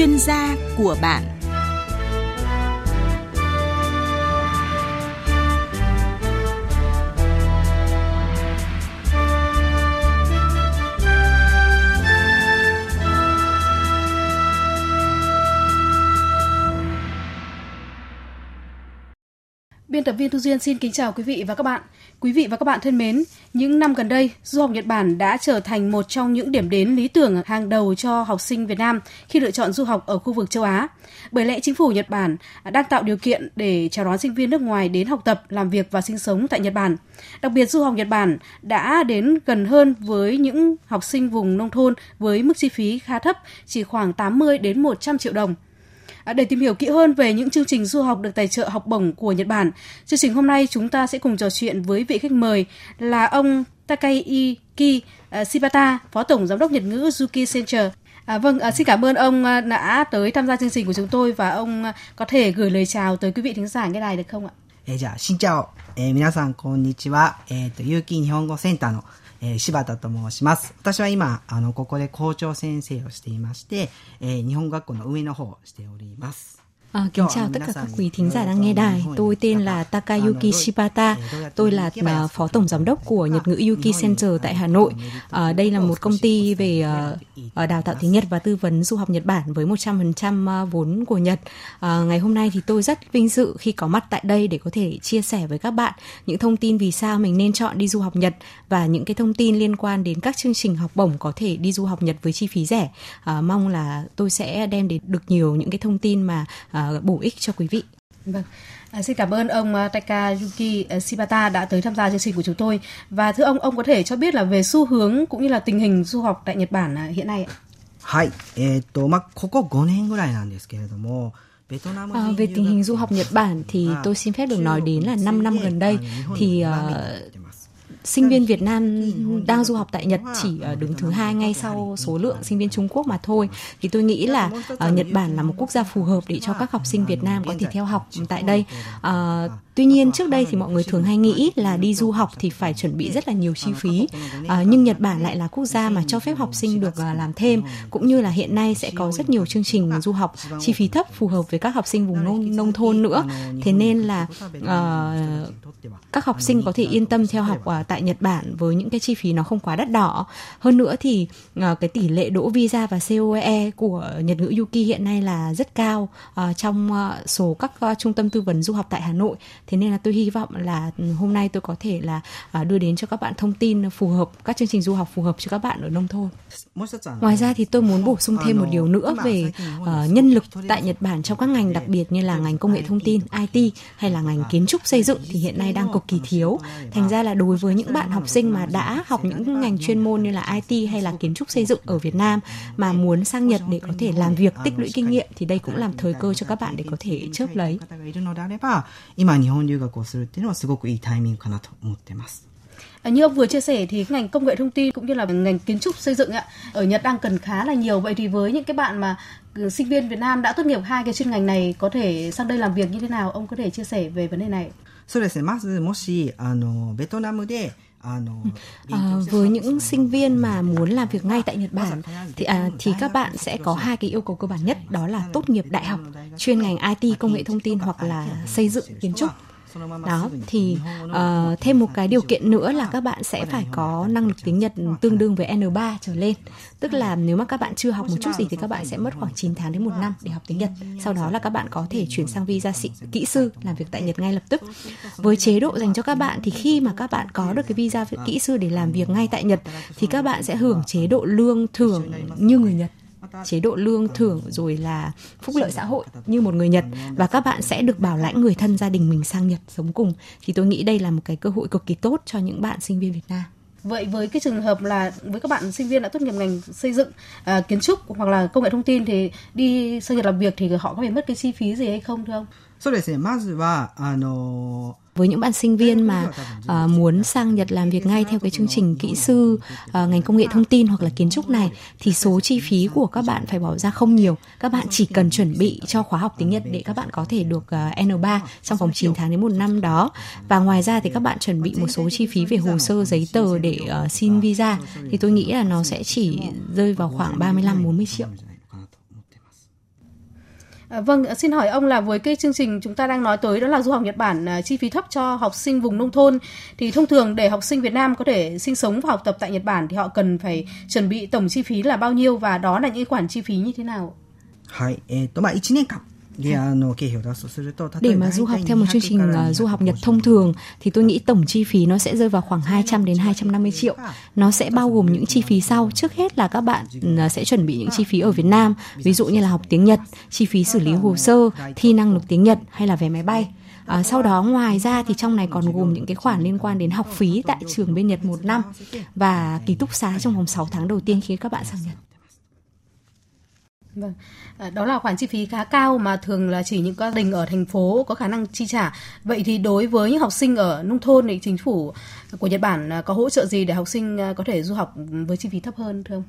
chuyên gia của bạn. Biên tập viên Thu Duyên xin kính chào quý vị và các bạn. Quý vị và các bạn thân mến, những năm gần đây, du học Nhật Bản đã trở thành một trong những điểm đến lý tưởng hàng đầu cho học sinh Việt Nam khi lựa chọn du học ở khu vực châu Á. Bởi lẽ chính phủ Nhật Bản đang tạo điều kiện để chào đón sinh viên nước ngoài đến học tập, làm việc và sinh sống tại Nhật Bản. Đặc biệt du học Nhật Bản đã đến gần hơn với những học sinh vùng nông thôn với mức chi phí khá thấp, chỉ khoảng 80 đến 100 triệu đồng. À, để tìm hiểu kỹ hơn về những chương trình du học được tài trợ học bổng của Nhật Bản, chương trình hôm nay chúng ta sẽ cùng trò chuyện với vị khách mời là ông Takayuki uh, Shibata, Phó Tổng Giám đốc Nhật ngữ Yuki Center. À, vâng, à, xin cảm ơn ông à, đã tới tham gia chương trình của chúng tôi và ông à, có thể gửi lời chào tới quý vị thính giả nghe đài được không ạ? えーじゃあ、しんちゃお。えー皆さん、こんにちは。えっ、と、有機日本語センターの、 えー柴田と申します。私は今、あの、ここで校長先生をしていまして、えー日本学校の上の方をしております。À, kính chào tất cả các quý thính giả đang nghe đài. Tôi tên là Takayuki Shibata. Tôi là à, phó tổng giám đốc của Nhật ngữ Yuki Center tại Hà Nội. À, đây là một công ty về à, à đào tạo tiếng Nhật và tư vấn du học Nhật Bản với 100% à, vốn của Nhật. À, ngày hôm nay thì tôi rất vinh dự khi có mặt tại đây để có thể chia sẻ với các bạn những thông tin vì sao mình nên chọn đi du học Nhật và những cái thông tin liên quan đến các chương trình học bổng có thể đi du học Nhật với chi phí rẻ. À, mong là tôi sẽ đem đến được nhiều những cái thông tin mà à, bổ ích cho quý vị. Vâng. À, xin cảm ơn ông à, Takayuki à, Shibata đã tới tham gia chương trình của chúng tôi. Và thưa ông, ông có thể cho biết là về xu hướng cũng như là tình hình du học tại Nhật Bản à, hiện nay ạ? はい。えっ、と、まあ、ここ5年ぐらいなんですけれども、ベトナム À, 人 về 留 tình hình 学 du học Nhật Bản thì À, tôi xin phép được nói đến là 5 năm gần đây 日本 thì に sinh viên Việt Nam đang du học tại Nhật chỉ ờ, đứng thứ hai ngay sau số lượng sinh viên Trung Quốc mà thôi. Thì tôi nghĩ là ờ, Nhật Bản là một quốc gia phù hợp để cho các học sinh Việt Nam có thể theo học tại đây. Ờ, tuy nhiên trước đây thì mọi người thường hay nghĩ là đi du học thì phải chuẩn bị rất là nhiều chi phí. Ờ, nhưng Nhật Bản lại là quốc gia mà cho phép học sinh được làm thêm cũng như là hiện nay sẽ có rất nhiều chương trình du học chi phí thấp phù hợp với các học sinh vùng nông, nông thôn nữa. Thế nên là ờ, các học sinh có thể yên tâm theo học ờ, tại Nhật Bản với những cái chi phí nó không quá đắt đỏ. Hơn nữa thì ờ, cái tỷ lệ đỗ visa và COE của Nhật ngữ Yuki hiện nay là rất cao ờ, trong ờ, số các trung tâm tư vấn du học tại Hà Nội. Thế nên là tôi hy vọng là ừ, hôm nay tôi có thể là đưa đến cho các bạn thông tin phù hợp các chương trình du học phù hợp cho các bạn ở nông thôn. Ngoài ra thì tôi muốn bổ sung thêm một điều nữa về uh, nhân lực tại Nhật Bản trong các ngành đặc biệt như là ngành công nghệ thông tin, IT hay là ngành kiến trúc xây dựng thì hiện nay đang cực kỳ thiếu. Thành ra là đối với những bạn học sinh mà đã học những ngành chuyên môn như là IT hay là kiến trúc xây dựng ở Việt Nam mà muốn sang Nhật để có thể làm việc tích lũy kinh nghiệm thì đây cũng làm thời cơ cho các bạn để có thể chớp lấy. 方がいるのであれば、今日本留学をするっていうのはすごくいいタイミングかなと思ってます。 À, như ông vừa chia sẻ thì ngành công nghệ thông tin cũng như là ngành kiến trúc xây dựng ạ ở Nhật đang cần khá là nhiều vậy thì với những cái bạn mà ừ, sinh viên Việt Nam đã tốt nghiệp hai cái chuyên ngành này có thể sang đây làm việc như thế nào ông có thể chia sẻ về vấn đề này そうですね。まず、もし、あの、ベトナムで、あの、勉 À, 強して với những sinh viên mà muốn làm việc ngay tại Nhật Bản thì à, thì các bạn sẽ có hai cái yêu cầu cơ bản nhất đó là tốt nghiệp đại học chuyên ngành IT công nghệ thông tin hoặc là xây dựng kiến trúc đó thì ờ, thêm một cái điều kiện nữa là các bạn sẽ phải có năng lực tiếng Nhật tương đương với N3 trở lên. Tức là nếu mà các bạn chưa học một chút gì thì các bạn sẽ mất khoảng 9 tháng đến một năm để học tiếng Nhật. Sau đó là các bạn có thể chuyển sang visa sĩ, kỹ sư làm việc tại Nhật ngay lập tức. Với chế độ dành cho các bạn thì khi mà các bạn có được cái visa kỹ sư để làm việc ngay tại Nhật thì các bạn sẽ hưởng chế độ lương thưởng như người Nhật chế độ lương thưởng rồi là phúc lợi xã hội như một người Nhật. Và các bạn sẽ được bảo lãnh người thân gia đình mình sang Nhật sống cùng. Thì tôi nghĩ đây là một cái cơ hội cực kỳ tốt cho những bạn sinh viên Việt Nam. vậy với cái trường hợp là với các bạn sinh viên đã tốt nghiệp ngành xây dựng à, kiến trúc hoặc là công nghệ thông tin thì đi sang Nhật làm việc thì họ có phải mất cái chi phí gì hay không thưa ông? そうですね。まずは、あの、 với những bạn sinh viên mà à, muốn sang Nhật làm việc ngay theo cái chương trình kỹ sư à, ngành công nghệ thông tin hoặc là kiến trúc này thì số chi phí của các bạn phải bỏ ra không nhiều. Các bạn chỉ cần chuẩn bị cho khóa học tiếng Nhật để các bạn có thể được à, N3 trong vòng 9 tháng đến một năm đó. Và ngoài ra thì các bạn chuẩn bị một số chi phí về hồ sơ giấy tờ để à, xin visa thì tôi nghĩ là nó sẽ chỉ rơi vào khoảng 35 40 triệu. À, vâng, xin hỏi ông là với cái chương trình chúng ta đang nói tới đó là du học Nhật Bản à, chi phí thấp cho học sinh vùng nông thôn thì thông thường để học sinh Việt Nam có thể sinh sống và học tập tại Nhật Bản thì họ cần phải chuẩn bị tổng chi phí là bao nhiêu và đó là những khoản chi phí như thế nào? はい、えっ、と、まあ、1年間 Vâng. để mà du học theo một chương trình à, du học Nhật thông thường thì tôi nghĩ tổng chi phí nó sẽ rơi vào khoảng 200 đến 250 triệu. Nó sẽ bao gồm những chi phí sau. Trước hết là các bạn à, sẽ chuẩn bị những chi phí ở Việt Nam, ví dụ như là học tiếng Nhật, chi phí xử lý hồ sơ, thi năng lực tiếng Nhật hay là vé máy bay. À, sau đó ngoài ra thì trong này còn gồm những cái khoản liên quan đến học phí tại trường bên Nhật một năm và ký túc xá trong vòng 6 tháng đầu tiên khi các bạn sang Nhật. Vâng. À, đó là khoản chi phí khá cao mà thường là chỉ những gia đình ở thành phố có khả năng chi trả. Vậy thì đối với những học sinh ở nông thôn thì chính phủ của Nhật Bản à, có hỗ trợ gì để học sinh à, có thể du học với chi phí thấp hơn thưa ông?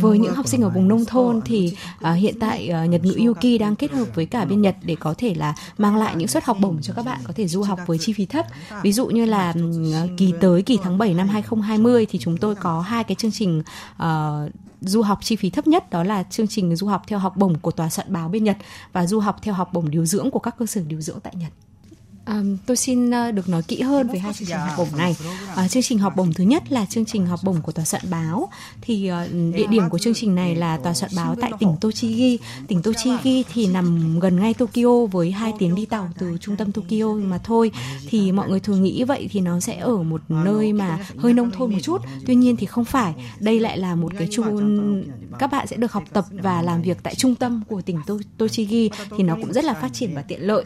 với những học sinh ở vùng nông thôn thì uh, hiện tại uh, Nhật ngữ Yuki đang kết hợp với cả bên Nhật để có thể là mang lại những suất học bổng cho các bạn có thể du học với chi phí thấp. Ví dụ như là uh, kỳ tới kỳ tháng 7 năm 2020 thì chúng tôi có hai cái chương trình uh, du học chi phí thấp nhất, đó là chương trình du học theo học bổng của tòa soạn báo bên Nhật và du học theo học bổng điều dưỡng của các cơ sở điều dưỡng tại Nhật. À, tôi xin ờ, được nói kỹ hơn về hai chương trình học bổng này. À, chương trình học bổng thứ nhất là chương trình học bổng của tòa soạn báo. Thì uh, địa điểm của chương trình này là tòa soạn báo tại tỉnh Tochigi. Tỉnh Tochigi thì nằm gần ngay Tokyo với hai tiếng đi tàu từ trung tâm Tokyo mà thôi. Thì mọi người thường nghĩ vậy thì nó sẽ ở một nơi mà hơi nông thôn một chút. Tuy nhiên thì không phải. Đây lại là một cái trung các bạn sẽ được học tập và làm việc tại trung tâm của tỉnh To- Tochigi thì nó cũng rất là phát triển và tiện lợi.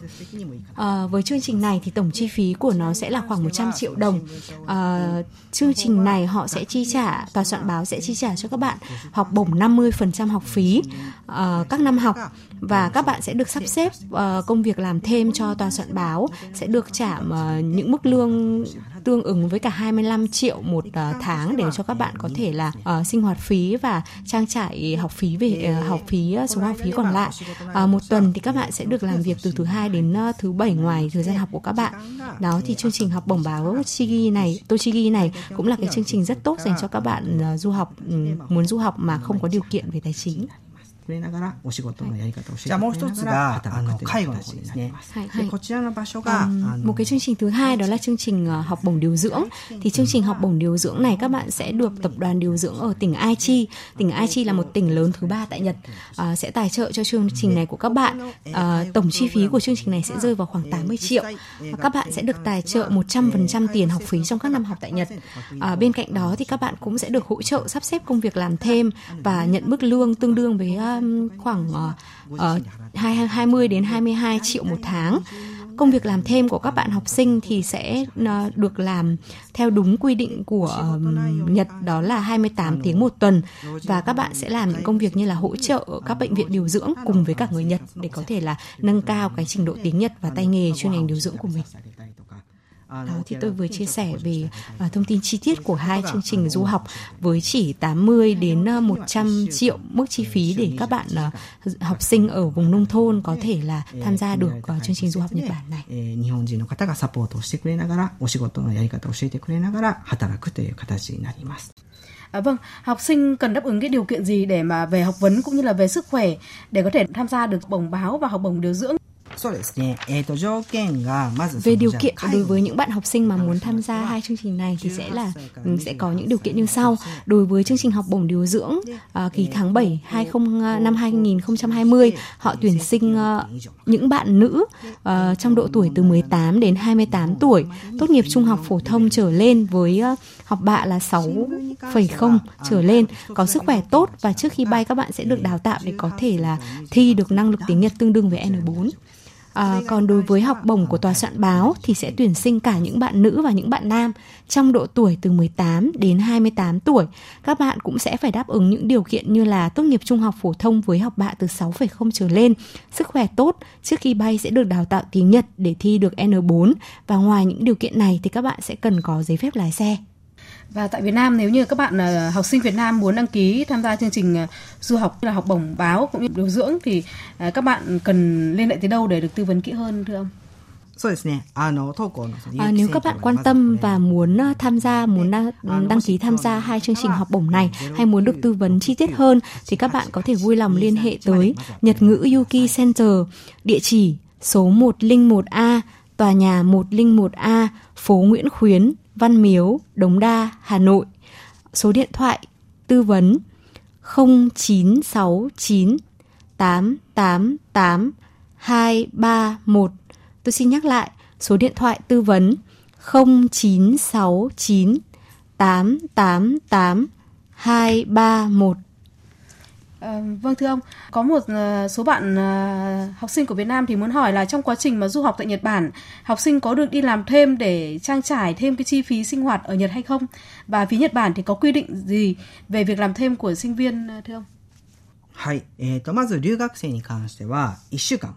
À, với chương trình này thì tổng chi phí của nó sẽ là khoảng 100 triệu đồng. À, chương trình này họ sẽ chi trả, tòa soạn báo sẽ chi trả cho các bạn học bổng 50% học phí à, các năm học và các bạn sẽ được sắp xếp uh, công việc làm thêm cho tòa soạn báo sẽ được trả uh, những mức lương tương ứng với cả 25 triệu một uh, tháng để cho các bạn có thể là uh, sinh hoạt phí và trang trải học phí về uh, học phí uh, số học phí còn lại. Uh, một tuần thì các bạn sẽ được làm việc từ thứ hai đến uh, thứ bảy ngoài thời gian học của các bạn. Đó thì chương trình học bổng báo Chigi này, Tochigi này cũng là cái chương trình rất tốt dành cho các bạn uh, du học um, muốn du học mà không có điều kiện về tài chính. くれながらお仕事のやり方を教えてじゃあもうくれ一つながらがあの働くという介護の形で方ですすね。はいでこちらの場所が、 Ừm, あの một cái chương trình thứ hai đó là chương trình ờ, học bổng điều dưỡng thì chương trình học bổng điều dưỡng này các bạn sẽ được tập đoàn điều dưỡng ở tỉnh Aichi tỉnh Aichi là một tỉnh lớn thứ ba tại Nhật ờ, sẽ tài trợ cho chương trình này của các bạn Ờ, tổng chi phí của chương trình này sẽ rơi vào khoảng 80 triệu Và các bạn sẽ được tài trợ 100% tiền học phí trong các năm học tại Nhật Ờ, bên cạnh đó thì các bạn cũng sẽ được hỗ trợ sắp xếp công việc làm thêm và nhận mức lương tương đương với um, khoảng uh, hai- 20 đến 22 triệu một tháng công việc làm thêm của các bạn học sinh thì sẽ ờ, được làm theo đúng quy định của Nhật đó là 28 tiếng một tuần và các bạn sẽ làm những công việc như là hỗ trợ ở các bệnh viện điều dưỡng cùng với cả người Nhật để có thể là nâng cao cái trình độ tiếng Nhật và tay nghề chuyên ngành điều dưỡng của mình. あの Đó thì tôi vừa chia sẻ về ờ, thông tin chi tiết của hai chương trình du học với chỉ 80 đến ờ, 100 triệu mức chi phí để các bạn ờ, học sinh ở vùng nông thôn có thể là tham gia được ờ, chương trình du học Nhật Bản này. えー日本人の方がサポートをしてくれながらお仕事のやり方を教えてくれながら働くという形になります À, vâng, học sinh cần đáp ứng cái điều kiện gì để mà về học vấn cũng như là về sức khỏe để có thể tham gia được bổng báo và học bổng điều dưỡng? Về điều kiện đối với những bạn học sinh mà muốn tham gia hai chương trình này thì sẽ là sẽ có những điều kiện như sau. Đối với chương trình học bổng điều dưỡng à, kỳ tháng 7 20, à, năm 2020, họ tuyển sinh à, những bạn nữ trong độ tuổi từ 18 đến 28 tuổi, tốt nghiệp trung học phổ thông trở lên với học bạ là 6,0 trở lên, có sức khỏe tốt và trước khi bay các bạn sẽ được đào tạo để có thể là thi được năng lực tiếng Nhật tương đương với N4. À, còn đối với học bổng của tòa soạn báo thì sẽ tuyển sinh cả những bạn nữ và những bạn nam trong độ tuổi từ 18 đến 28 tuổi. Các bạn cũng sẽ phải đáp ứng những điều kiện như là tốt nghiệp trung học phổ thông với học bạ từ 6,0 trở lên, sức khỏe tốt, trước khi bay sẽ được đào tạo tiếng Nhật để thi được N4 và ngoài những điều kiện này thì các bạn sẽ cần có giấy phép lái xe. Và tại Việt Nam nếu như các bạn ờ, học sinh Việt Nam muốn đăng ký tham gia chương trình ờ, du học như là học bổng báo cũng như điều dưỡng thì ờ, các bạn cần liên hệ tới đâu để được tư vấn kỹ hơn thưa ông? À, nếu các bạn quan tâm và muốn tham gia, muốn đăng ký tham gia hai chương trình học bổng này hay muốn được tư vấn chi tiết hơn thì các bạn có thể vui lòng liên hệ tới Nhật ngữ Yuki Center, địa chỉ số 101A, tòa nhà 101A, phố Nguyễn Khuyến, Văn Miếu, Đống Đa, Hà Nội. Số điện thoại tư vấn 0969 888 231. Tôi xin nhắc lại, số điện thoại tư vấn 0969 888 231. À, vâng thưa ông, có một uh, số bạn uh, học sinh của Việt Nam thì muốn hỏi là trong quá trình mà du học tại Nhật Bản, học sinh có được đi làm thêm để trang trải thêm cái chi phí sinh hoạt ở Nhật hay không? Và phía Nhật Bản thì có quy định gì về việc làm thêm của sinh viên thưa ông? はい。えっ、ー、と、まず留学生に関しては、1週間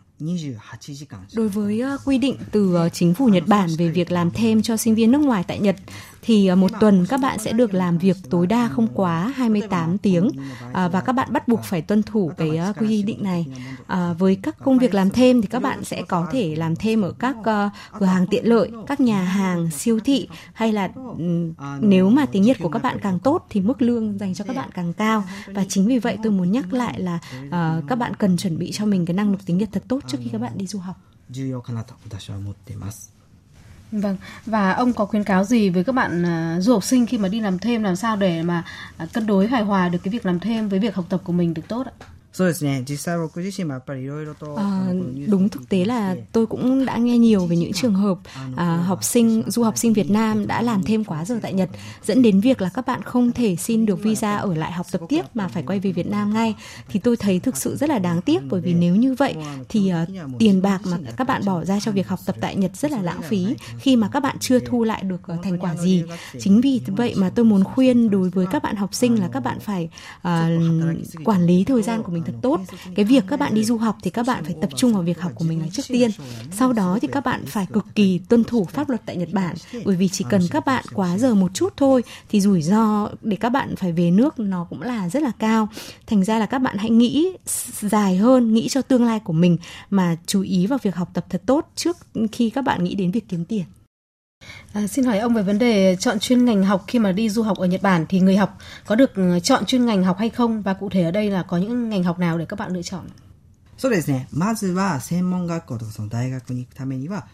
Đối với quy định từ chính phủ Nhật Bản về việc làm thêm cho sinh viên nước ngoài tại Nhật thì à, một tuần các bạn sẽ được làm việc tối đa không quá 28 tiếng à, và các bạn bắt buộc phải tuân thủ cái à, quy định này. với các công việc làm thêm thì các bạn sẽ có thể làm thêm ở các cửa hàng tiện lợi, các nhà hàng, siêu thị hay là nếu mà tiếng Nhật của các bạn càng tốt thì mức lương dành cho các bạn càng cao và chính vì vậy tôi muốn nhắc lại là các bạn cần chuẩn bị cho mình cái năng lực tiếng Nhật thật tốt trước khi các bạn đi du học. Vâng, và ông có khuyến cáo gì với các bạn uh, du học sinh khi mà đi làm thêm làm sao để mà uh, cân đối hài hòa được cái việc làm thêm với việc học tập của mình được tốt ạ? そうですね実際僕自身もやっぱりいろいろと à, đúng thực tế là tôi cũng đã nghe nhiều về những trường hợp à, học sinh du học sinh Việt Nam đã làm thêm quá giờ tại Nhật dẫn đến việc là các bạn không thể xin được visa ở lại học tập tiếp mà phải quay về Việt Nam ngay thì tôi thấy thực sự rất là đáng tiếc bởi vì nếu như vậy thì uh, tiền bạc mà các bạn bỏ ra cho việc học tập tại Nhật rất là lãng phí khi mà các bạn chưa thu lại được uh, thành quả gì chính vì vậy mà tôi muốn khuyên đối với các bạn học sinh là các bạn phải uh, quản lý thời gian của mình thật tốt. Cái việc các bạn đi du học thì các bạn phải tập trung vào việc học của mình là trước tiên. Sau đó thì các bạn phải cực kỳ tuân thủ pháp luật tại nhật bản. Bởi vì chỉ cần các bạn quá giờ một chút thôi thì rủi ro để các bạn phải về nước nó cũng là rất là cao. Thành ra là các bạn hãy nghĩ dài hơn, nghĩ cho tương lai của mình mà chú ý vào việc học tập thật tốt trước khi các bạn nghĩ đến việc kiếm tiền. À, xin hỏi ông về vấn đề chọn chuyên ngành học khi mà đi du học ở Nhật Bản thì người học có được ừ, chọn chuyên ngành học hay không và cụ thể ở đây là có những ngành học nào để các bạn lựa chọn? そうですね。まずは専門学校とかその大学に行くためには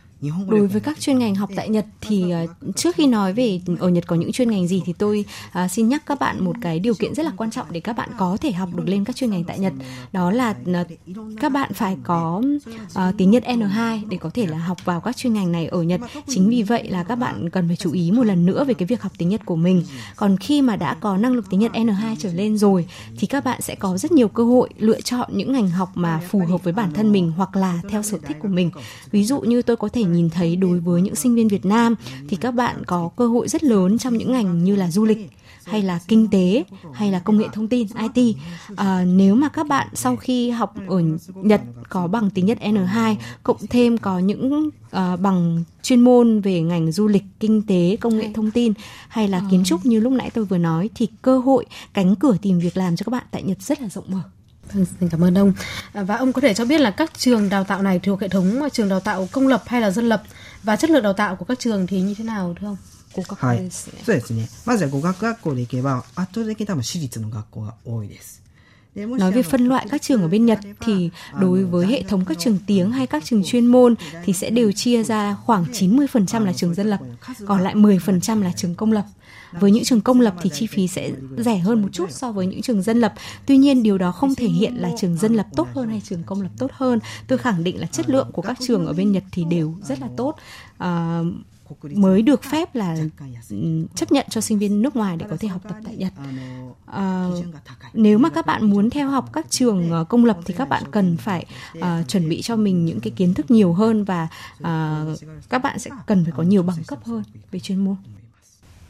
Đối với các chuyên ngành học tại Nhật thì uh, trước khi nói về ở Nhật có những chuyên ngành gì thì tôi uh, xin nhắc các bạn một cái điều kiện rất là quan trọng để các bạn có thể học được lên các chuyên ngành tại Nhật. Đó là uh, các bạn phải có uh, tiếng Nhật N2 để có thể là học vào các chuyên ngành này ở Nhật. Chính vì vậy là các bạn cần phải chú ý một lần nữa về cái việc học tiếng Nhật của mình. Còn khi mà đã có năng lực tiếng Nhật N2 trở lên rồi thì các bạn sẽ có rất nhiều cơ hội lựa chọn những ngành học mà phù hợp với bản thân mình hoặc là theo sở thích của mình. Ví dụ như tôi có thể nhìn thấy đối với những sinh viên Việt Nam thì các bạn có cơ hội rất lớn trong những ngành như là du lịch hay là kinh tế hay là công nghệ thông tin IT à, nếu mà các bạn sau khi học ở Nhật có bằng tiếng Nhật N2 cộng thêm có những uh, bằng chuyên môn về ngành du lịch kinh tế công nghệ thông tin hay là kiến trúc như lúc nãy tôi vừa nói thì cơ hội cánh cửa tìm việc làm cho các bạn tại Nhật rất là rộng mở. Vâng, xin cảm ơn ông. À, và ông có thể cho biết là các trường đào tạo này thuộc hệ thống trường đào tạo công lập hay là dân lập và chất lượng đào tạo của các trường thì như thế nào thưa ông? はい、そうですね。まずは語学学校でいけば圧倒的に多分私立の学校が多いです。 Nói về phân loại các trường ở bên Nhật thì đối với hệ thống các trường tiếng hay các trường chuyên môn thì sẽ đều chia ra khoảng 90% là trường dân lập, còn lại 10% là trường công lập. Với những trường công lập thì chi phí sẽ rẻ hơn một chút so với những trường dân lập. Tuy nhiên điều đó không thể hiện là trường dân lập tốt hơn hay trường công lập tốt hơn. Tôi khẳng định là chất lượng của các trường ở bên Nhật thì đều rất là tốt. À, mới được phép là chấp nhận cho sinh viên nước ngoài để có thể học tập tại Nhật. À, nếu mà các bạn muốn theo học các trường ờ, công lập thì các bạn cần phải uh, chuẩn bị cho mình những cái kiến thức nhiều hơn và uh, các bạn sẽ cần phải có nhiều bằng cấp hơn về chuyên môn.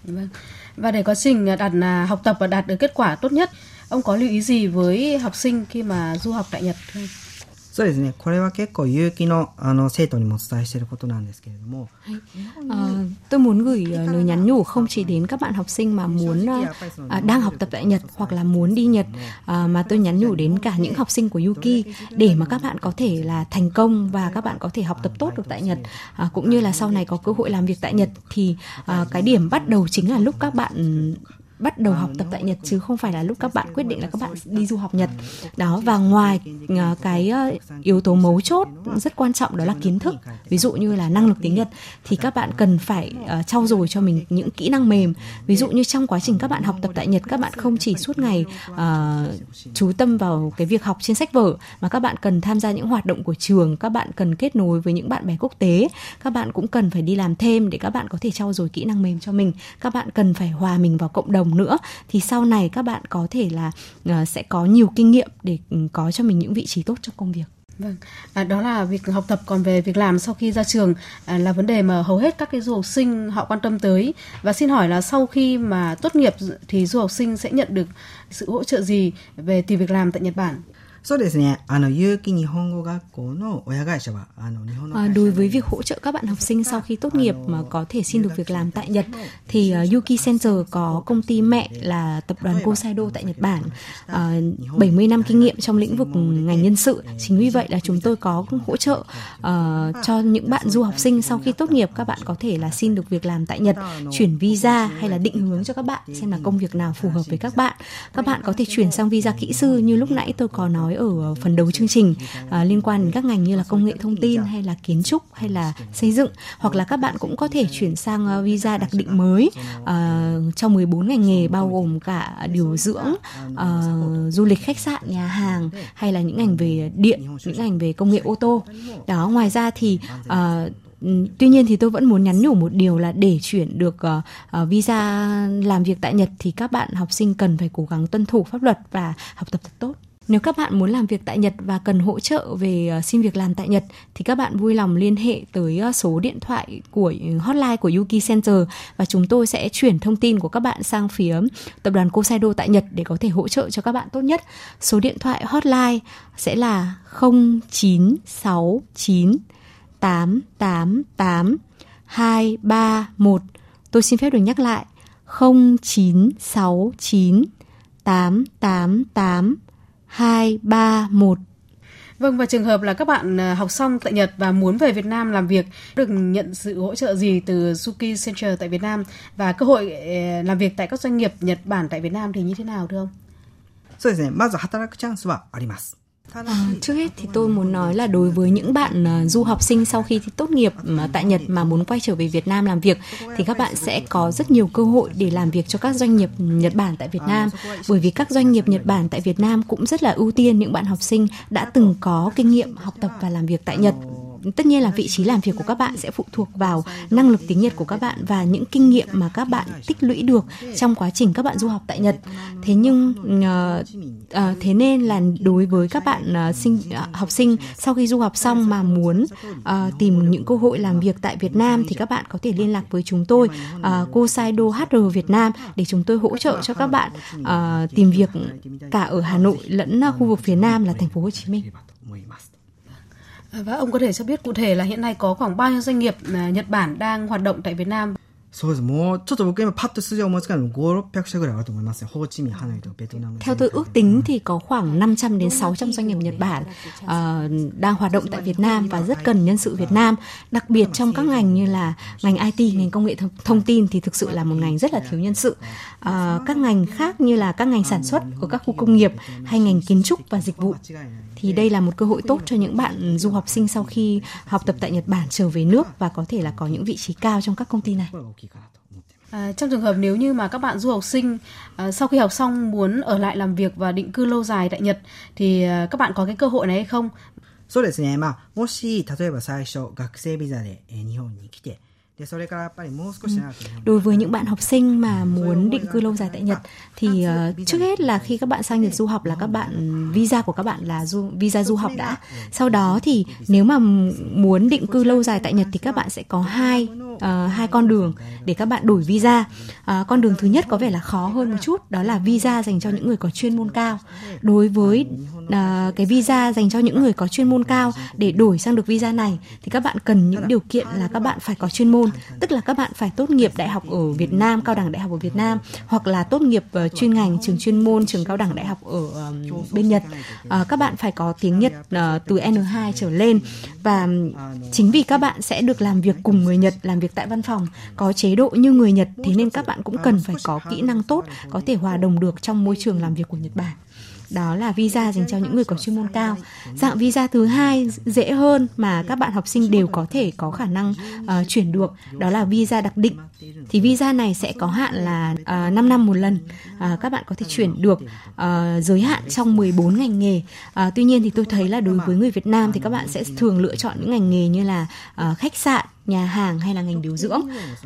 Vâng. Và để quá trình đạt à, học tập và đạt được kết quả tốt nhất, ông có lưu ý gì với học sinh khi mà du học tại Nhật không? そうですね。これは結構有機のあの生徒にもお伝えしていることなんですけれども。À, tôi muốn gửi lời nhắn nhủ không chỉ đến các bạn học sinh mà muốn à, đang học tập tại Nhật hoặc là muốn đi Nhật à, mà tôi nhắn nhủ đến cả những học sinh của Yuki để mà các bạn có thể là thành công và các bạn có thể học tập tốt được tại Nhật à, cũng như là sau này có cơ hội làm việc tại Nhật thì à, cái điểm bắt đầu chính là lúc các bạn bắt đầu học tập tại Nhật chứ không phải là lúc các bạn quyết định là các bạn đi du học Nhật. đó và ngoài à, cái ờ, yếu tố mấu chốt rất quan trọng đó là kiến thức. Ví dụ như là năng lực tiếng Nhật thì các bạn cần phải uh, trau dồi cho mình những kỹ năng mềm. Ví dụ như trong quá trình các bạn học tập tại Nhật các bạn không chỉ suốt ngày uh, chú tâm vào cái việc học trên sách vở mà các bạn cần tham gia những hoạt động của trường các bạn cần kết nối với những bạn bè quốc tế. Các bạn cũng cần phải đi làm thêm để các bạn có thể trau dồi kỹ năng mềm cho mình. Các bạn cần phải hòa mình vào cộng đồng nữa thì sau này các bạn có thể là uh, sẽ có nhiều kinh nghiệm để ừ, có cho mình những vị trí tốt trong công việc. Vâng, à, đó là việc học tập còn về việc làm sau khi ra trường à, là vấn đề mà hầu hết các cái du học sinh họ quan tâm tới và xin hỏi là sau khi mà tốt nghiệp thì du học sinh sẽ nhận được sự hỗ trợ gì về tìm việc làm tại Nhật Bản? そうですね。あの、有機日本語学校の親会社は、あの、日本の À, đối với việc hỗ trợ các bạn học sinh sau khi tốt nghiệp mà có thể xin được việc làm tại Nhật thì uh, Yuki Center có công ty mẹ là tập đoàn Kosaido tại Nhật Bản uh, 70 năm kinh nghiệm trong lĩnh vực ngành nhân sự chính vì vậy là chúng tôi có hỗ trợ uh, cho những bạn du học sinh sau khi tốt nghiệp các bạn có thể là xin được việc làm tại Nhật chuyển visa hay là định hướng cho các bạn xem là công việc nào phù hợp với các bạn các bạn có thể chuyển sang visa kỹ sư như lúc nãy tôi có nói ở ờ, phần đầu chương trình à, liên quan đến các ngành như là công nghệ thông tin hay là kiến trúc hay là xây dựng hoặc là các bạn cũng có thể chuyển sang ờ, visa đặc định mới à, cho 14 ngành nghề bao gồm cả điều dưỡng, à, du lịch khách sạn, nhà hàng hay là những ngành về điện, những ngành về công nghệ ô tô. Đó, ngoài ra thì à, Tuy nhiên thì tôi vẫn muốn nhắn nhủ một điều là để chuyển được uh, visa làm việc tại Nhật thì các bạn học sinh cần phải cố gắng tuân thủ pháp luật và học tập thật tốt. Nếu các bạn muốn làm việc tại Nhật và cần hỗ trợ về ờ, xin việc làm tại Nhật, thì các bạn vui lòng liên hệ tới ờ, số điện thoại của ừ, hotline của Yuki Center và chúng tôi sẽ chuyển thông tin của các bạn sang phía tập đoàn Kosaido tại Nhật để có thể hỗ trợ cho các bạn tốt nhất. Số điện thoại hotline sẽ là 0969 888 231. Tôi xin phép được nhắc lại 0969 888 231. Vâng và trường hợp là các bạn à, học xong tại Nhật và muốn về Việt Nam làm việc được nhận sự hỗ trợ gì từ Suki Center tại Việt Nam và cơ hội à, làm việc tại các doanh nghiệp Nhật Bản tại Việt Nam thì như thế nào thưa ông? そうですね。まず働くチャンスはあります。 À, trước hết thì tôi muốn nói là đối với những bạn uh, du học sinh sau khi thi tốt nghiệp mà tại Nhật mà muốn quay trở về Việt Nam làm việc thì các bạn sẽ có rất nhiều cơ hội để làm việc cho các doanh nghiệp Nhật Bản tại Việt Nam. bởi vì các doanh nghiệp Nhật Bản tại Việt Nam cũng rất là ưu tiên những bạn học sinh đã từng có kinh nghiệm học tập và làm việc tại Nhật tất nhiên là vị trí làm việc của các bạn sẽ phụ thuộc vào năng lực tiếng Nhật của các bạn và những kinh nghiệm mà các bạn tích lũy được trong quá trình các bạn du học tại Nhật. Thế nhưng uh, uh, thế nên là đối với các bạn uh, sinh uh, học sinh sau khi du học xong mà muốn uh, tìm những cơ hội làm việc tại Việt Nam thì các bạn có thể liên lạc với chúng tôi uh, Kosaido HR Việt Nam để chúng tôi hỗ trợ cho các bạn uh, tìm việc cả ở Hà Nội lẫn khu vực phía Nam là thành phố Hồ Chí Minh. 思います。 Và ông có thể cho biết cụ thể là hiện nay có khoảng bao nhiêu doanh nghiệp à, Nhật Bản đang hoạt động tại Việt Nam? そうです。もう、ちょっと僕今パッと数字を思いつかないの5、600社ぐらいあると思いますね。ホーチミン、ハノイとベトナム。 Theo tôi ước tính thì có khoảng 500 đến 600 doanh nghiệp Nhật Bản uh, đang hoạt động tại Việt Nam và rất cần nhân sự Việt Nam. Đặc biệt trong các ngành như là ngành IT, ngành công nghệ thông, thông tin thì thực sự là một ngành rất là thiếu nhân sự. Uh, các ngành khác như là các ngành sản xuất của các khu công nghiệp hay ngành kiến trúc và dịch vụ 間違いない。 thì đây là một cơ hội tốt cho những bạn du học sinh sau khi học tập tại Nhật Bản trở về nước và có thể là có những vị trí cao trong các công ty này. これが大きいかなと思ってます。 À, trong trường hợp nếu như mà các bạn du học sinh à, sau khi học xong muốn ở lại làm việc và định cư lâu dài tại Nhật thì à, các bạn có cái cơ hội này hay không? そうですね。まあ、もし、例えば最初、学生ビザで、えー日本に来て、 Đối với những bạn học sinh mà muốn định cư lâu dài tại Nhật thì uh, trước hết là khi các bạn sang Nhật du học là các bạn visa của các bạn là du, visa du học đã. Sau đó thì nếu mà muốn định cư lâu dài tại Nhật thì các bạn sẽ có hai uh, hai con đường để các bạn đổi visa. Uh, con đường thứ nhất có vẻ là khó hơn một chút, đó là visa dành cho những người có chuyên môn cao. Đối với uh, cái visa dành cho những người có chuyên môn cao để đổi sang được visa này thì các bạn cần những điều kiện là các bạn phải có chuyên môn, tức là các bạn phải tốt nghiệp đại học ở Việt Nam, cao đẳng đại học ở Việt Nam hoặc là tốt nghiệp uh, chuyên ngành trường chuyên môn trường cao đẳng đại học ở uh, bên Nhật. Uh, các bạn phải có tiếng Nhật uh, từ N2 trở lên và chính vì các bạn sẽ được làm việc cùng người Nhật, làm việc tại văn phòng, có chế độ như người Nhật thế nên các bạn cũng cần phải có kỹ năng tốt, có thể hòa đồng được trong môi trường làm việc của Nhật Bản đó là visa dành cho những người có chuyên môn cao. Dạng visa thứ hai dễ hơn mà các bạn học sinh đều có thể có khả năng uh, chuyển được, đó là visa đặc định. Thì visa này sẽ có hạn là ờ, uh, 5 năm một lần. Uh, các bạn có thể chuyển được uh, giới hạn trong 14 ngành nghề. Uh, tuy nhiên thì tôi thấy là đối với người Việt Nam thì các bạn sẽ thường lựa chọn những ngành nghề như là uh, khách sạn, nhà hàng hay là ngành điều dưỡng.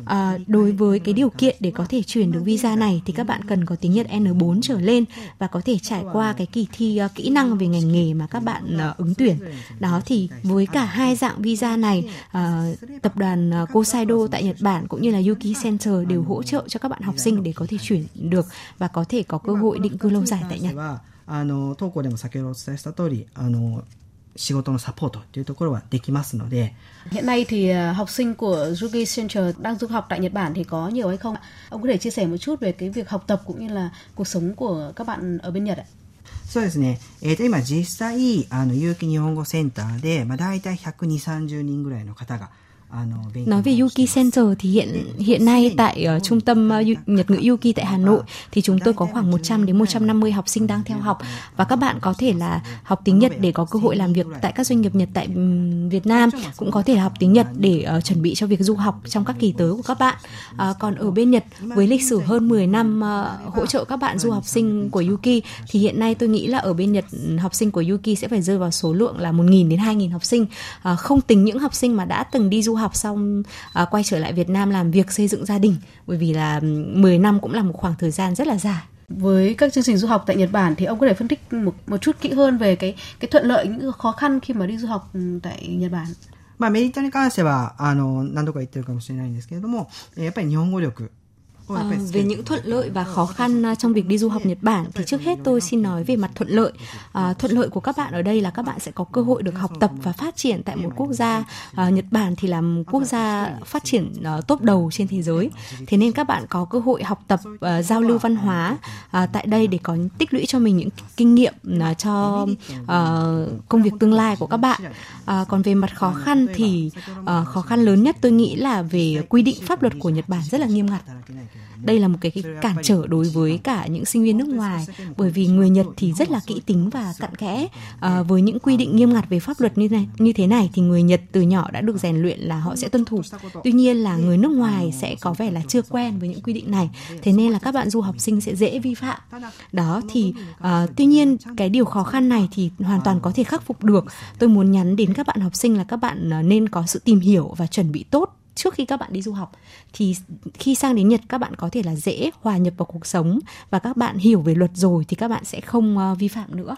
À, đối với cái điều kiện để có thể chuyển được visa này thì các bạn cần có tiếng Nhật N4 trở lên và có thể trải qua cái kỳ thi uh, kỹ năng về ngành nghề mà các bạn uh, ứng tuyển. Đó thì với cả hai dạng visa này, uh, tập đoàn uh, Kosaido tại Nhật Bản cũng như là Yuki Center đều hỗ trợ cho các bạn học sinh để có thể chuyển được và có thể có cơ hội định cư lâu dài tại Nhật. あの当校でも先ほどお伝えした通りあの 仕事のサポートというところはできますので。そうですね。えっ、と、今実際、あの、有機日本語センターで、まあ、大体120、30人ぐらいの方が、Nói về Yuki Center thì hiện hiện nay tại uh, trung tâm uh, Nhật ngữ Yuki tại Hà Nội thì chúng tôi có khoảng 100 đến 150 học sinh đang theo học và các bạn có thể là học tiếng Nhật để có cơ hội làm việc tại các doanh nghiệp Nhật tại Việt Nam cũng có thể học tiếng Nhật để uh, chuẩn bị cho việc du học trong các kỳ tới của các bạn. Uh, còn ở bên Nhật với lịch sử hơn 10 năm uh, hỗ trợ các bạn du học sinh của Yuki thì hiện nay tôi nghĩ là ở bên Nhật học sinh của Yuki sẽ phải rơi vào số lượng là 1.000 đến 2.000 học sinh uh, không tính những học sinh mà đã từng đi du học xong à, quay trở lại Việt Nam làm việc xây dựng gia đình bởi vì là 10 năm cũng là một khoảng thời gian rất là dài với các chương trình du học tại Nhật Bản thì ông có thể phân tích một một chút kỹ hơn về cái cái thuận lợi những khó khăn khi mà đi du học tại Nhật Bản. まあメリットに関しては、あの、何度か言ってるかもしれないんですけれども、やっぱり日本語力 À, về những thuận lợi và khó khăn à, trong việc đi du học Nhật Bản thì trước hết tôi xin nói về mặt thuận lợi. À, thuận lợi của các bạn ở đây là các bạn sẽ có cơ hội được học tập và phát triển tại một quốc gia. À, Nhật Bản thì là một quốc gia phát triển uh, top đầu trên thế giới. Thế nên các bạn có cơ hội học tập, uh, giao lưu văn hóa uh, tại đây để có tích lũy cho mình những kinh nghiệm uh, cho uh, công việc tương lai của các bạn. Uh, còn về mặt khó khăn thì uh, khó khăn lớn nhất tôi nghĩ là về quy định pháp luật của Nhật Bản rất là nghiêm ngặt đây là một cái, cái cản trở đối với cả những sinh viên nước ngoài bởi vì người Nhật thì rất là kỹ tính và cặn kẽ. à, với những quy định nghiêm ngặt về pháp luật như này như thế này thì người Nhật từ nhỏ đã được rèn luyện là họ sẽ tuân thủ. Tuy nhiên là người nước ngoài sẽ có vẻ là chưa quen với những quy định này. Thế nên là các bạn du học sinh sẽ dễ vi phạm. Đó thì à, tuy nhiên cái điều khó khăn này thì hoàn toàn có thể khắc phục được. Tôi muốn nhắn đến các bạn học sinh là các bạn à, nên có sự tìm hiểu và chuẩn bị tốt trước khi các bạn đi du học thì khi sang đến Nhật các bạn có thể là dễ hòa nhập vào cuộc sống và các bạn hiểu về luật rồi thì các bạn sẽ không uh, vi phạm nữa.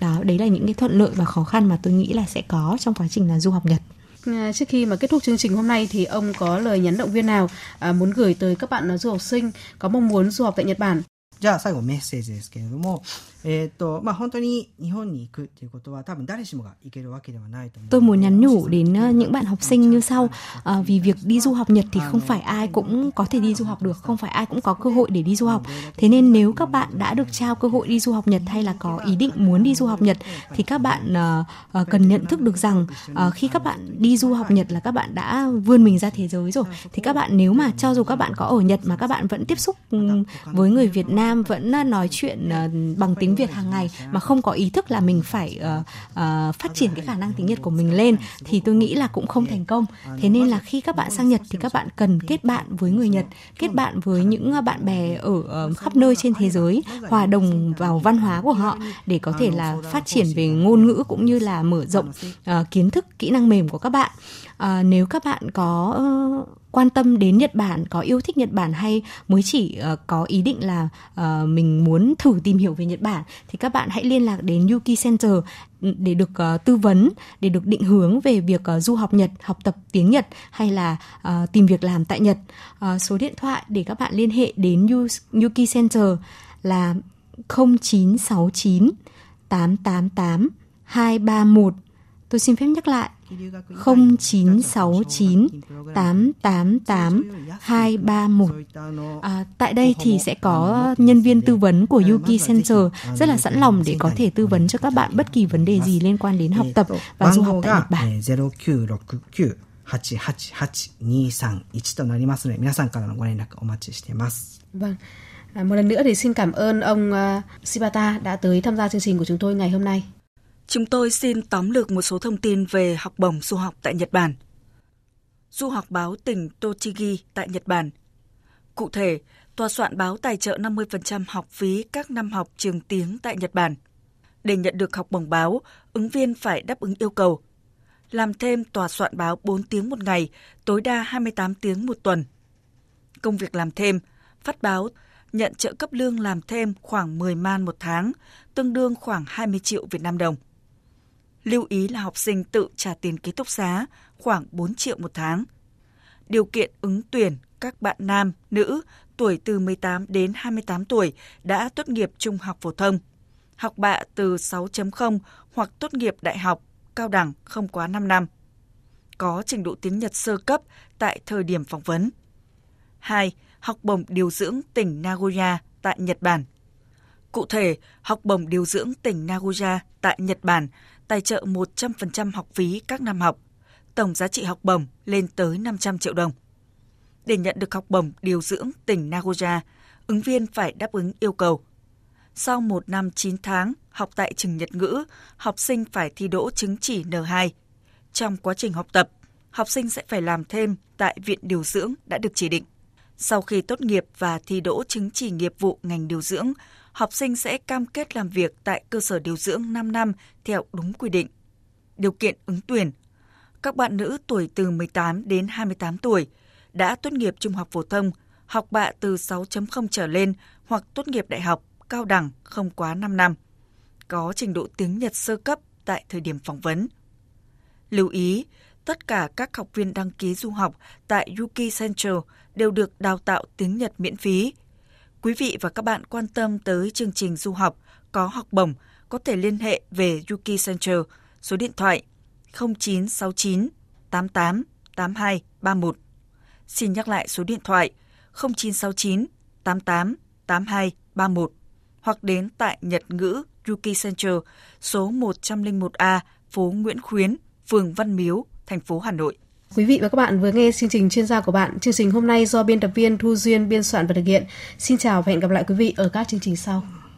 Đó, đấy là những cái thuận lợi và khó khăn mà tôi nghĩ là sẽ có trong quá trình là du học Nhật. À, trước khi mà kết thúc chương trình hôm nay thì ông có lời nhắn động viên nào à, muốn gửi tới các bạn du học sinh có mong muốn du học tại Nhật Bản じゃあ最後メッセージですけれども、えっ、ー、と、まあ本当に日本に行くっていうことは多分誰しもが行けるわけではないと思う。Tôi muốn nhắn nhủ đến những bạn học sinh như sau, à, vì việc đi du học Nhật thì không phải ai cũng có thể đi du học được, không phải ai cũng có cơ hội để đi du học. Thế nên nếu các bạn đã được trao cơ hội đi du học Nhật hay là có ý định muốn đi du học Nhật thì các bạn uh, uh, cần nhận thức được rằng uh, khi các bạn đi du học Nhật là các bạn đã vươn mình ra thế giới rồi. Thì các bạn nếu mà cho dù các bạn có ở Nhật mà các bạn vẫn tiếp xúc với người Việt Nam Nam vẫn ờ, nói chuyện ờ, bằng tiếng Việt hàng ngày mà không có ý thức là mình phải uh, uh, phát triển cái khả năng tiếng Nhật của mình lên thì tôi nghĩ là cũng không thành công. Thế nên là khi các bạn sang Nhật thì các bạn cần kết bạn với người Nhật, kết bạn với những bạn bè ở khắp nơi trên thế giới, hòa đồng vào văn hóa của họ để có thể là phát triển về ngôn ngữ cũng như là mở rộng uh, kiến thức, kỹ năng mềm của các bạn. À, nếu các bạn có uh, quan tâm đến Nhật Bản, có yêu thích Nhật Bản hay mới chỉ uh, có ý định là uh, mình muốn thử tìm hiểu về Nhật Bản thì các bạn hãy liên lạc đến Yuki Center ừ, để được uh, tư vấn, để được định hướng về việc uh, du học Nhật, học tập tiếng Nhật hay là uh, tìm việc làm tại Nhật. Uh, số điện thoại để các bạn liên hệ đến Yuki Center là 0969 888 231. Tôi xin phép nhắc lại 0969 888 231. À, tại đây thì sẽ có nhân viên tư vấn của Yuki Center rất là sẵn lòng để có thể tư vấn cho các bạn bất kỳ vấn đề gì liên quan đến học tập và du học tại Nhật Bản. 888-231となりますので、皆さんからのご連絡お待ちしています。Vâng. À, một lần nữa thì xin cảm ơn ông uh, Shibata đã tới tham gia chương trình của chúng tôi ngày hôm nay. Chúng tôi xin tóm lược một số thông tin về học bổng du học tại Nhật Bản. Du học báo tỉnh Tochigi tại Nhật Bản. Cụ thể, tòa soạn báo tài trợ 50% học phí các năm học trường tiếng tại Nhật Bản. Để nhận được học bổng báo, ứng viên phải đáp ứng yêu cầu làm thêm tòa soạn báo 4 tiếng một ngày, tối đa 28 tiếng một tuần. Công việc làm thêm, phát báo, nhận trợ cấp lương làm thêm khoảng 10 man một tháng, tương đương khoảng 20 triệu Việt Nam đồng. Lưu ý là học sinh tự trả tiền ký túc xá khoảng 4 triệu một tháng. Điều kiện ứng tuyển các bạn nam, nữ tuổi từ 18 đến 28 tuổi đã tốt nghiệp trung học phổ thông, học bạ từ 6.0 hoặc tốt nghiệp đại học, cao đẳng không quá 5 năm. Có trình độ tiếng Nhật sơ cấp tại thời điểm phỏng vấn. 2. Học bổng điều dưỡng tỉnh Nagoya tại Nhật Bản. Cụ thể, học bổng điều dưỡng tỉnh Nagoya tại Nhật Bản tài trợ 100% học phí các năm học. Tổng giá trị học bổng lên tới 500 triệu đồng. Để nhận được học bổng điều dưỡng tỉnh Nagoya, ứng viên phải đáp ứng yêu cầu. Sau một năm 9 tháng học tại trường Nhật ngữ, học sinh phải thi đỗ chứng chỉ N2. Trong quá trình học tập, học sinh sẽ phải làm thêm tại viện điều dưỡng đã được chỉ định. Sau khi tốt nghiệp và thi đỗ chứng chỉ nghiệp vụ ngành điều dưỡng, học sinh sẽ cam kết làm việc tại cơ sở điều dưỡng 5 năm theo đúng quy định. Điều kiện ứng tuyển Các bạn nữ tuổi từ 18 đến 28 tuổi đã tốt nghiệp trung học phổ thông, học bạ từ 6.0 trở lên hoặc tốt nghiệp đại học, cao đẳng không quá 5 năm. Có trình độ tiếng Nhật sơ cấp tại thời điểm phỏng vấn. Lưu ý, tất cả các học viên đăng ký du học tại Yuki Central đều được đào tạo tiếng Nhật miễn phí – Quý vị và các bạn quan tâm tới chương trình du học có học bổng có thể liên hệ về Yuki Center số điện thoại 0969 88 82 31. Xin nhắc lại số điện thoại 0969 88 82 31 hoặc đến tại Nhật ngữ Yuki Center số 101A phố Nguyễn Khuyến, phường Văn Miếu, thành phố Hà Nội. Quý vị và các bạn vừa nghe chương trình chuyên gia của bạn. Chương trình hôm nay do biên tập viên Thu Duyên biên soạn và thực hiện. Xin chào và hẹn gặp lại quý vị ở các chương trình sau.